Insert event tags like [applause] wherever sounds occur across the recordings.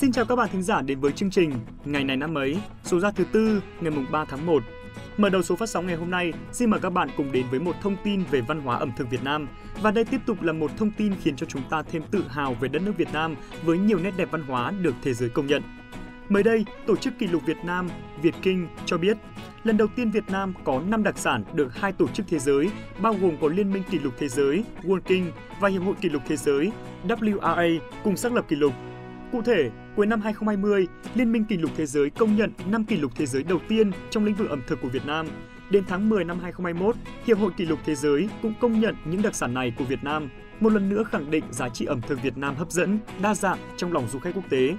Xin chào các bạn thính giả đến với chương trình Ngày này năm ấy, số ra thứ tư, ngày mùng 3 tháng 1. Mở đầu số phát sóng ngày hôm nay, xin mời các bạn cùng đến với một thông tin về văn hóa ẩm thực Việt Nam. Và đây tiếp tục là một thông tin khiến cho chúng ta thêm tự hào về đất nước Việt Nam với nhiều nét đẹp văn hóa được thế giới công nhận. Mới đây, Tổ chức Kỷ lục Việt Nam, Việt Kinh cho biết, lần đầu tiên Việt Nam có 5 đặc sản được hai tổ chức thế giới, bao gồm có Liên minh Kỷ lục Thế giới, World King và Hiệp hội Kỷ lục Thế giới, WRA, cùng xác lập kỷ lục. Cụ thể, cuối năm 2020, Liên minh Kỷ lục Thế giới công nhận 5 kỷ lục thế giới đầu tiên trong lĩnh vực ẩm thực của Việt Nam. Đến tháng 10 năm 2021, Hiệp hội Kỷ lục Thế giới cũng công nhận những đặc sản này của Việt Nam, một lần nữa khẳng định giá trị ẩm thực Việt Nam hấp dẫn, đa dạng trong lòng du khách quốc tế.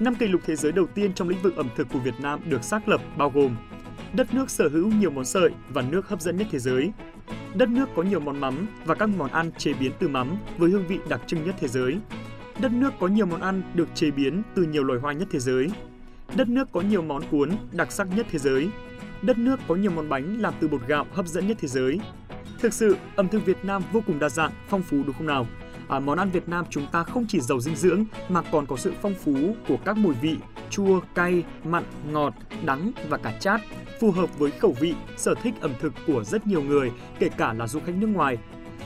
Năm kỷ lục thế giới đầu tiên trong lĩnh vực ẩm thực của Việt Nam được xác lập bao gồm Đất nước sở hữu nhiều món sợi và nước hấp dẫn nhất thế giới. Đất nước có nhiều món mắm và các món ăn chế biến từ mắm với hương vị đặc trưng nhất thế giới. Đất nước có nhiều món ăn được chế biến từ nhiều loài hoa nhất thế giới. Đất nước có nhiều món cuốn đặc sắc nhất thế giới. Đất nước có nhiều món bánh làm từ bột gạo hấp dẫn nhất thế giới. Thực sự, ẩm thực Việt Nam vô cùng đa dạng, phong phú đúng không nào? À, món ăn Việt Nam chúng ta không chỉ giàu dinh dưỡng mà còn có sự phong phú của các mùi vị chua, cay, mặn, ngọt, đắng và cả chát, phù hợp với khẩu vị, sở thích ẩm thực của rất nhiều người, kể cả là du khách nước ngoài.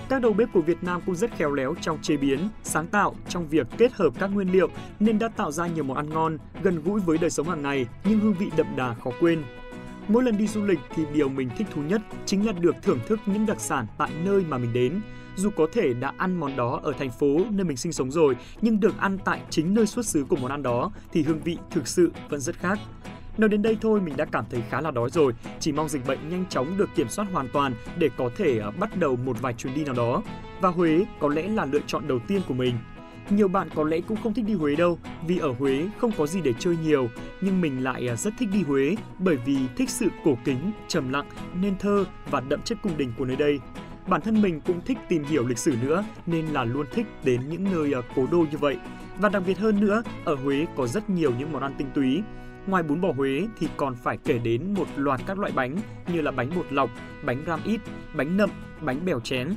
Các đầu bếp của Việt Nam cũng rất khéo léo trong chế biến, sáng tạo trong việc kết hợp các nguyên liệu nên đã tạo ra nhiều món ăn ngon, gần gũi với đời sống hàng ngày nhưng hương vị đậm đà khó quên. Mỗi lần đi du lịch thì điều mình thích thú nhất chính là được thưởng thức những đặc sản tại nơi mà mình đến. Dù có thể đã ăn món đó ở thành phố nơi mình sinh sống rồi, nhưng được ăn tại chính nơi xuất xứ của món ăn đó thì hương vị thực sự vẫn rất khác. Nói đến đây thôi mình đã cảm thấy khá là đói rồi, chỉ mong dịch bệnh nhanh chóng được kiểm soát hoàn toàn để có thể à, bắt đầu một vài chuyến đi nào đó. Và Huế có lẽ là lựa chọn đầu tiên của mình. Nhiều bạn có lẽ cũng không thích đi Huế đâu, vì ở Huế không có gì để chơi nhiều, nhưng mình lại à, rất thích đi Huế bởi vì thích sự cổ kính, trầm lặng, nên thơ và đậm chất cung đình của nơi đây. Bản thân mình cũng thích tìm hiểu lịch sử nữa nên là luôn thích đến những nơi à, cố đô như vậy. Và đặc biệt hơn nữa, ở Huế có rất nhiều những món ăn tinh túy. Ngoài bún bò Huế thì còn phải kể đến một loạt các loại bánh như là bánh bột lọc, bánh ram ít, bánh nậm, bánh bèo chén.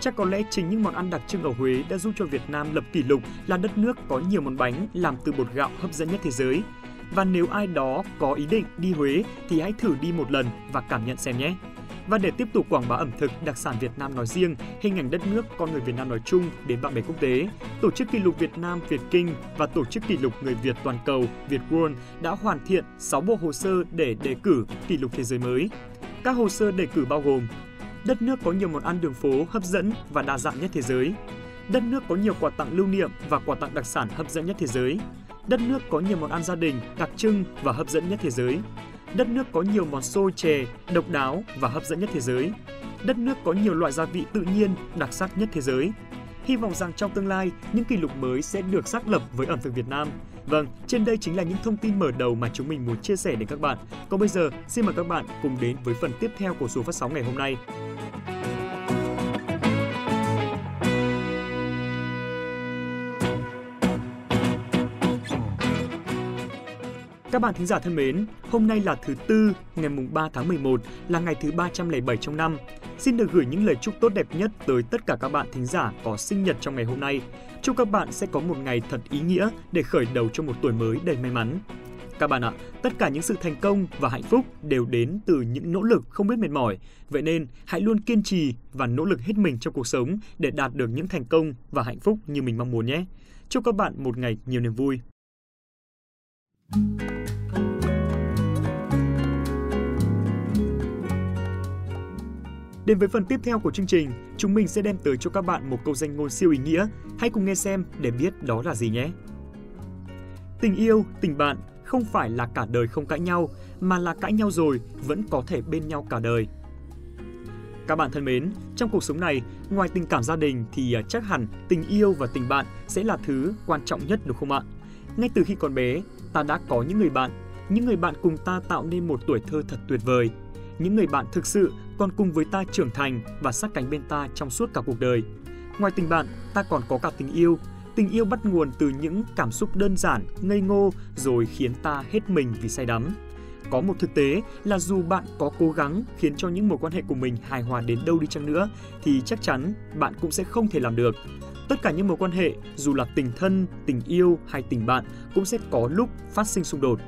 Chắc có lẽ chính những món ăn đặc trưng ở Huế đã giúp cho Việt Nam lập kỷ lục là đất nước có nhiều món bánh làm từ bột gạo hấp dẫn nhất thế giới. Và nếu ai đó có ý định đi Huế thì hãy thử đi một lần và cảm nhận xem nhé. Và để tiếp tục quảng bá ẩm thực, đặc sản Việt Nam nói riêng, hình ảnh đất nước, con người Việt Nam nói chung đến bạn bè quốc tế, Tổ chức Kỷ lục Việt Nam Việt Kinh và Tổ chức Kỷ lục Người Việt toàn cầu Việt World đã hoàn thiện 6 bộ hồ sơ để đề cử kỷ lục thế giới mới. Các hồ sơ đề cử bao gồm Đất nước có nhiều món ăn đường phố hấp dẫn và đa dạng nhất thế giới. Đất nước có nhiều quà tặng lưu niệm và quà tặng đặc sản hấp dẫn nhất thế giới. Đất nước có nhiều món ăn gia đình đặc trưng và hấp dẫn nhất thế giới Đất nước có nhiều món xôi chè, độc đáo và hấp dẫn nhất thế giới. Đất nước có nhiều loại gia vị tự nhiên, đặc sắc nhất thế giới. Hy vọng rằng trong tương lai, những kỷ lục mới sẽ được xác lập với ẩm thực Việt Nam. Vâng, trên đây chính là những thông tin mở đầu mà chúng mình muốn chia sẻ đến các bạn. Còn bây giờ, xin mời các bạn cùng đến với phần tiếp theo của số phát sóng ngày hôm nay. Các bạn thính giả thân mến, hôm nay là thứ Tư, ngày mùng 3 tháng 11, là ngày thứ 307 trong năm. Xin được gửi những lời chúc tốt đẹp nhất tới tất cả các bạn thính giả có sinh nhật trong ngày hôm nay. Chúc các bạn sẽ có một ngày thật ý nghĩa để khởi đầu cho một tuổi mới đầy may mắn. Các bạn ạ, tất cả những sự thành công và hạnh phúc đều đến từ những nỗ lực không biết mệt mỏi. Vậy nên, hãy luôn kiên trì và nỗ lực hết mình trong cuộc sống để đạt được những thành công và hạnh phúc như mình mong muốn nhé. Chúc các bạn một ngày nhiều niềm vui. Đến với phần tiếp theo của chương trình, chúng mình sẽ đem tới cho các bạn một câu danh ngôn siêu ý nghĩa. Hãy cùng nghe xem để biết đó là gì nhé. Tình yêu, tình bạn không phải là cả đời không cãi nhau, mà là cãi nhau rồi vẫn có thể bên nhau cả đời. Các bạn thân mến, trong cuộc sống này, ngoài tình cảm gia đình thì à, chắc hẳn tình yêu và tình bạn sẽ là thứ quan trọng nhất đúng không ạ? Ngay từ khi còn bé, ta đã có những người bạn, những người bạn cùng ta tạo nên một tuổi thơ thật tuyệt vời. Những người bạn thực sự còn cùng với ta trưởng thành và sát cánh bên ta trong suốt cả cuộc đời. Ngoài tình bạn, ta còn có cả tình yêu. Tình yêu bắt nguồn từ những cảm xúc đơn giản, ngây ngô rồi khiến ta hết mình vì say đắm. Có một thực tế là dù bạn có cố gắng khiến cho những mối quan hệ của mình hài hòa đến đâu đi chăng nữa thì chắc chắn bạn cũng sẽ không thể làm được. Tất cả những mối quan hệ, dù là tình thân, tình yêu hay tình bạn cũng sẽ có lúc phát sinh xung đột.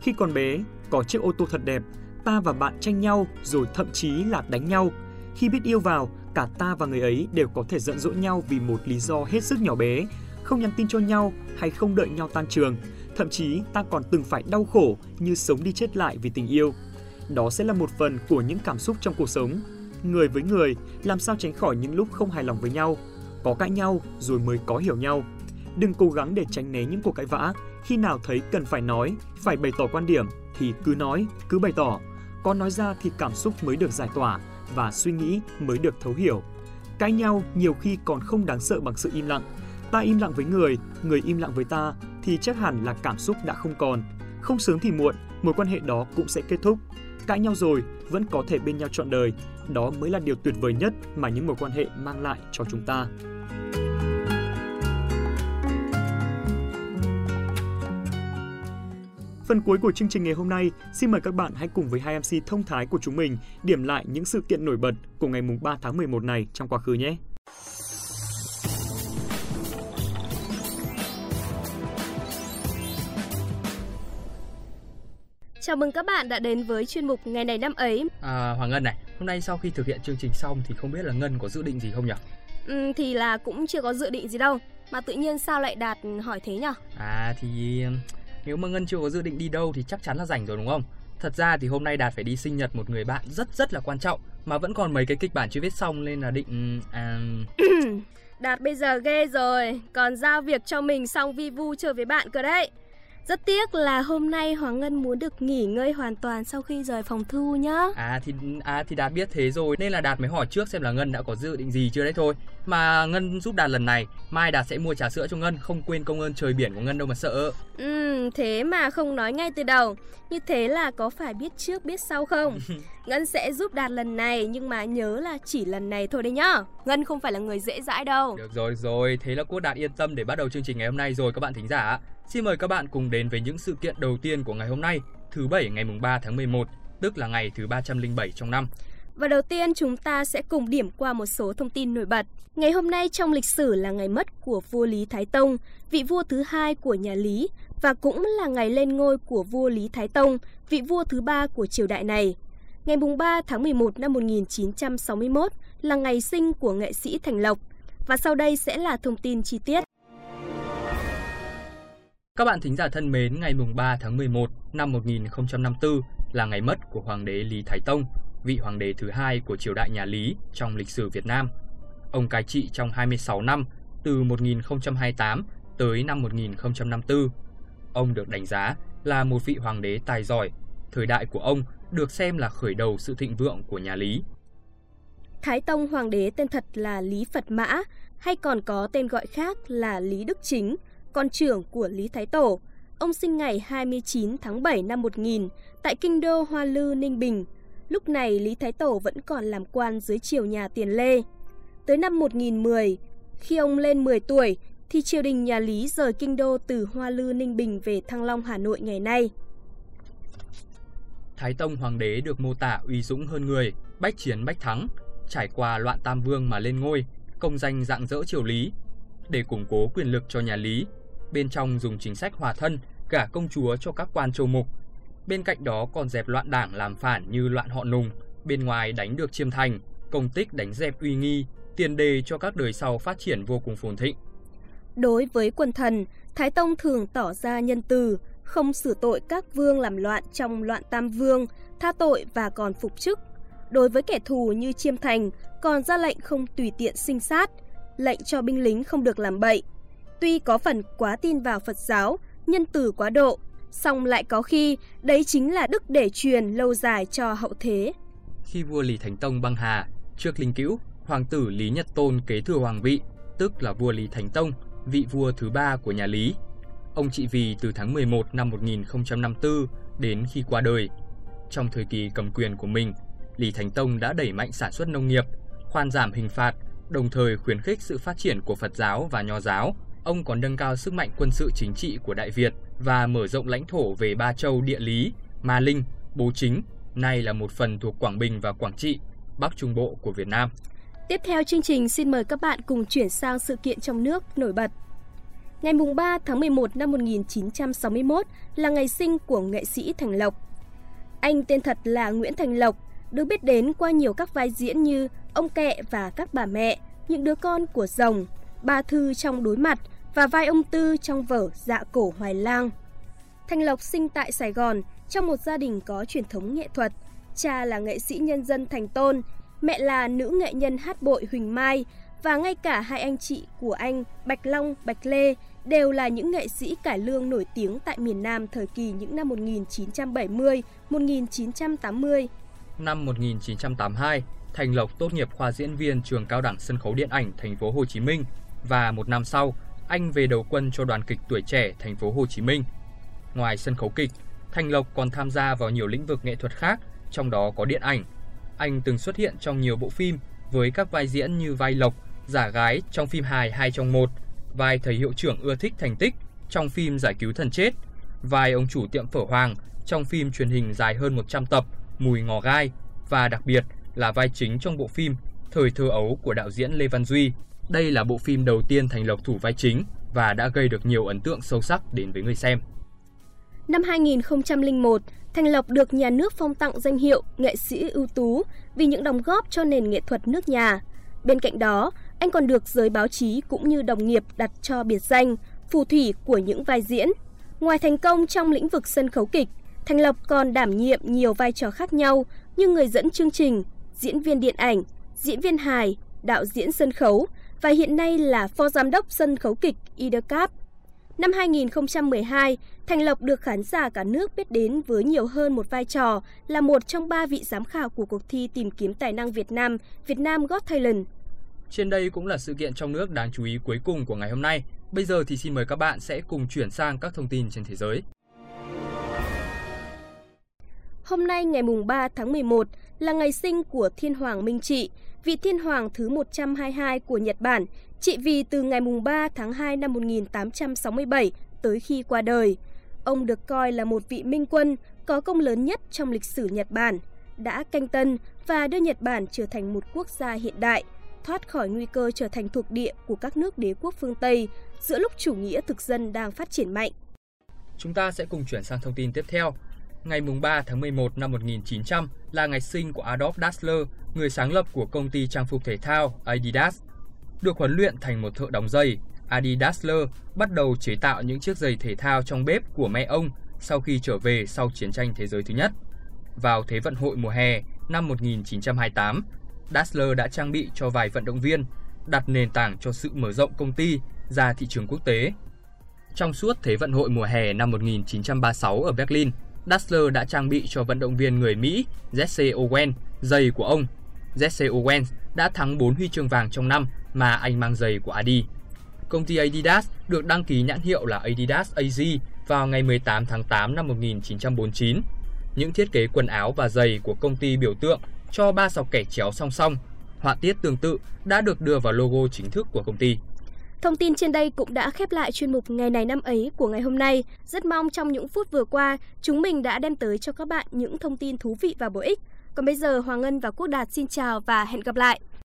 Khi còn bé, có chiếc ô tô thật đẹp, ta và bạn tranh nhau rồi thậm chí là đánh nhau. Khi biết yêu vào, cả ta và người ấy đều có thể giận dỗi nhau vì một lý do hết sức nhỏ bé, không nhắn tin cho nhau hay không đợi nhau tan trường. Thậm chí ta còn từng phải đau khổ như sống đi chết lại vì tình yêu. Đó sẽ là một phần của những cảm xúc trong cuộc sống. Người với người, làm sao tránh khỏi những lúc không hài lòng với nhau. Có cãi nhau rồi mới có hiểu nhau. Đừng cố gắng để tránh né những cuộc cãi vã. Khi nào thấy cần phải nói, phải bày tỏ quan điểm thì cứ nói, cứ bày tỏ. Có nói ra thì cảm xúc mới được giải tỏa và suy nghĩ mới được thấu hiểu. Cãi nhau nhiều khi còn không đáng sợ bằng sự im lặng. Ta im lặng với người, người im lặng với ta thì chắc hẳn là cảm xúc đã không còn. Không sớm thì muộn, mối quan hệ đó cũng sẽ kết thúc. Cãi nhau rồi, vẫn có thể bên nhau trọn đời. Đó mới là điều tuyệt vời nhất mà những mối quan hệ mang lại cho chúng ta. Phần cuối của chương trình ngày hôm nay, xin mời các bạn hãy cùng với hai MC thông thái của chúng mình điểm lại những sự kiện nổi bật của ngày 3 tháng 11 này trong quá khứ nhé. Chào mừng các bạn đã đến với chuyên mục Ngày này năm ấy. À, Hoàng Ngân này, hôm nay sau khi thực hiện chương trình xong thì không biết là Ngân có dự định gì không nhỉ? Ừ, thì là cũng chưa có dự định gì đâu. Mà tự nhiên sao lại Đạt hỏi thế nhỉ? À thì nếu mà Ngân chưa có dự định đi đâu thì chắc chắn là rảnh rồi đúng không? Thật ra thì hôm nay Đạt phải đi sinh nhật một người bạn rất rất là quan trọng mà vẫn còn mấy cái kịch bản chưa viết xong nên là định à... [coughs] Đạt bây giờ ghê rồi, còn giao việc cho mình xong vi vu chơi với bạn cơ đấy. Rất tiếc là hôm nay Hoàng Ngân muốn được nghỉ ngơi hoàn toàn sau khi rời phòng thu nhá. À thì à thì Đạt biết thế rồi nên là Đạt mới hỏi trước xem là Ngân đã có dự định gì chưa đấy thôi. Mà Ngân giúp Đạt lần này, mai Đạt sẽ mua trà sữa cho Ngân, không quên công ơn trời biển của Ngân đâu mà sợ. Ừ, thế mà không nói ngay từ đầu. Như thế là có phải biết trước biết sau không? [laughs] Ngân sẽ giúp Đạt lần này nhưng mà nhớ là chỉ lần này thôi đấy nhá. Ngân không phải là người dễ dãi đâu. Được rồi rồi, thế là cô Đạt yên tâm để bắt đầu chương trình ngày hôm nay rồi các bạn thính giả. Xin mời các bạn cùng đến với những sự kiện đầu tiên của ngày hôm nay, thứ Bảy ngày 3 tháng 11, tức là ngày thứ 307 trong năm. Và đầu tiên chúng ta sẽ cùng điểm qua một số thông tin nổi bật. Ngày hôm nay trong lịch sử là ngày mất của vua Lý Thái Tông, vị vua thứ hai của nhà Lý, và cũng là ngày lên ngôi của vua Lý Thái Tông, vị vua thứ ba của triều đại này. Ngày 3 tháng 11 năm 1961 là ngày sinh của nghệ sĩ Thành Lộc. Và sau đây sẽ là thông tin chi tiết. Các bạn thính giả thân mến, ngày mùng 3 tháng 11 năm 1054 là ngày mất của Hoàng đế Lý Thái Tông, vị hoàng đế thứ hai của triều đại nhà Lý trong lịch sử Việt Nam. Ông cai trị trong 26 năm, từ 1028 tới năm 1054. Ông được đánh giá là một vị hoàng đế tài giỏi. Thời đại của ông được xem là khởi đầu sự thịnh vượng của nhà Lý. Thái Tông hoàng đế tên thật là Lý Phật Mã, hay còn có tên gọi khác là Lý Đức Chính – con trưởng của Lý Thái Tổ. Ông sinh ngày 29 tháng 7 năm 1000 tại kinh đô Hoa Lư, Ninh Bình. Lúc này Lý Thái Tổ vẫn còn làm quan dưới triều nhà Tiền Lê. Tới năm 1010, khi ông lên 10 tuổi thì triều đình nhà Lý rời kinh đô từ Hoa Lư, Ninh Bình về Thăng Long, Hà Nội ngày nay. Thái Tông Hoàng đế được mô tả uy dũng hơn người, bách chiến bách thắng, trải qua loạn tam vương mà lên ngôi, công danh dạng dỡ triều Lý. Để củng cố quyền lực cho nhà Lý, Bên trong dùng chính sách hòa thân, cả công chúa cho các quan châu mục. Bên cạnh đó còn dẹp loạn đảng làm phản như loạn họ nùng, bên ngoài đánh được chiêm thành, công tích đánh dẹp uy nghi, tiền đề cho các đời sau phát triển vô cùng phồn thịnh. Đối với quần thần, Thái Tông thường tỏ ra nhân từ, không xử tội các vương làm loạn trong loạn tam vương, tha tội và còn phục chức. Đối với kẻ thù như Chiêm Thành, còn ra lệnh không tùy tiện sinh sát, lệnh cho binh lính không được làm bậy, Tuy có phần quá tin vào Phật giáo, nhân từ quá độ, song lại có khi đấy chính là đức để truyền lâu dài cho hậu thế. Khi vua Lý Thánh Tông băng hà, trước linh cữu, hoàng tử Lý Nhật Tôn kế thừa hoàng vị, tức là vua Lý Thánh Tông, vị vua thứ ba của nhà Lý. Ông trị vì từ tháng 11 năm 1054 đến khi qua đời. Trong thời kỳ cầm quyền của mình, Lý Thánh Tông đã đẩy mạnh sản xuất nông nghiệp, khoan giảm hình phạt, đồng thời khuyến khích sự phát triển của Phật giáo và Nho giáo ông còn nâng cao sức mạnh quân sự chính trị của Đại Việt và mở rộng lãnh thổ về ba châu địa lý, Ma Linh, Bố Chính, nay là một phần thuộc Quảng Bình và Quảng Trị, Bắc Trung Bộ của Việt Nam. Tiếp theo chương trình xin mời các bạn cùng chuyển sang sự kiện trong nước nổi bật. Ngày 3 tháng 11 năm 1961 là ngày sinh của nghệ sĩ Thành Lộc. Anh tên thật là Nguyễn Thành Lộc, được biết đến qua nhiều các vai diễn như Ông Kẹ và các bà mẹ, Những đứa con của rồng, Ba Thư trong đối mặt và vai ông Tư trong vở Dạ cổ Hoài Lang. Thành Lộc sinh tại Sài Gòn trong một gia đình có truyền thống nghệ thuật. Cha là nghệ sĩ nhân dân Thành Tôn, mẹ là nữ nghệ nhân hát bội Huỳnh Mai và ngay cả hai anh chị của anh Bạch Long, Bạch Lê đều là những nghệ sĩ cải lương nổi tiếng tại miền Nam thời kỳ những năm 1970-1980. Năm 1982, Thành Lộc tốt nghiệp khoa diễn viên trường cao đẳng sân khấu điện ảnh thành phố Hồ Chí Minh và một năm sau, anh về đầu quân cho đoàn kịch tuổi trẻ thành phố Hồ Chí Minh. Ngoài sân khấu kịch, Thành Lộc còn tham gia vào nhiều lĩnh vực nghệ thuật khác, trong đó có điện ảnh. Anh từng xuất hiện trong nhiều bộ phim với các vai diễn như vai Lộc, giả gái trong phim hài hai trong một, vai thầy hiệu trưởng ưa thích thành tích trong phim Giải cứu thần chết, vai ông chủ tiệm phở Hoàng trong phim truyền hình dài hơn 100 tập Mùi ngò gai và đặc biệt là vai chính trong bộ phim Thời thơ ấu của đạo diễn Lê Văn Duy. Đây là bộ phim đầu tiên Thành Lộc thủ vai chính và đã gây được nhiều ấn tượng sâu sắc đến với người xem. Năm 2001, Thành Lộc được nhà nước phong tặng danh hiệu nghệ sĩ ưu tú vì những đóng góp cho nền nghệ thuật nước nhà. Bên cạnh đó, anh còn được giới báo chí cũng như đồng nghiệp đặt cho biệt danh phù thủy của những vai diễn. Ngoài thành công trong lĩnh vực sân khấu kịch, Thành Lộc còn đảm nhiệm nhiều vai trò khác nhau như người dẫn chương trình, diễn viên điện ảnh, diễn viên hài, đạo diễn sân khấu và hiện nay là phó giám đốc sân khấu kịch IDCAP. Năm 2012, Thành Lộc được khán giả cả nước biết đến với nhiều hơn một vai trò là một trong ba vị giám khảo của cuộc thi tìm kiếm tài năng Việt Nam, Việt Nam Got Talent. Trên đây cũng là sự kiện trong nước đáng chú ý cuối cùng của ngày hôm nay. Bây giờ thì xin mời các bạn sẽ cùng chuyển sang các thông tin trên thế giới. Hôm nay ngày mùng 3 tháng 11 là ngày sinh của Thiên Hoàng Minh Trị, vị thiên hoàng thứ 122 của Nhật Bản, trị vì từ ngày mùng 3 tháng 2 năm 1867 tới khi qua đời. Ông được coi là một vị minh quân có công lớn nhất trong lịch sử Nhật Bản, đã canh tân và đưa Nhật Bản trở thành một quốc gia hiện đại, thoát khỏi nguy cơ trở thành thuộc địa của các nước đế quốc phương Tây giữa lúc chủ nghĩa thực dân đang phát triển mạnh. Chúng ta sẽ cùng chuyển sang thông tin tiếp theo. Ngày 3 tháng 11 năm 1900 là ngày sinh của Adolf Dassler, người sáng lập của công ty trang phục thể thao Adidas. Được huấn luyện thành một thợ đóng giày, Adi Dassler bắt đầu chế tạo những chiếc giày thể thao trong bếp của mẹ ông sau khi trở về sau chiến tranh thế giới thứ nhất. Vào Thế vận hội mùa hè năm 1928, Dassler đã trang bị cho vài vận động viên, đặt nền tảng cho sự mở rộng công ty ra thị trường quốc tế. Trong suốt Thế vận hội mùa hè năm 1936 ở Berlin, Dassler đã trang bị cho vận động viên người Mỹ Jesse Owens giày của ông. Jesse Owens đã thắng 4 huy chương vàng trong năm mà anh mang giày của Adi. Công ty Adidas được đăng ký nhãn hiệu là Adidas AZ vào ngày 18 tháng 8 năm 1949. Những thiết kế quần áo và giày của công ty biểu tượng cho ba sọc kẻ chéo song song. Họa tiết tương tự đã được đưa vào logo chính thức của công ty. Thông tin trên đây cũng đã khép lại chuyên mục Ngày này năm ấy của ngày hôm nay. Rất mong trong những phút vừa qua, chúng mình đã đem tới cho các bạn những thông tin thú vị và bổ ích. Còn bây giờ Hoàng Ngân và Quốc Đạt xin chào và hẹn gặp lại.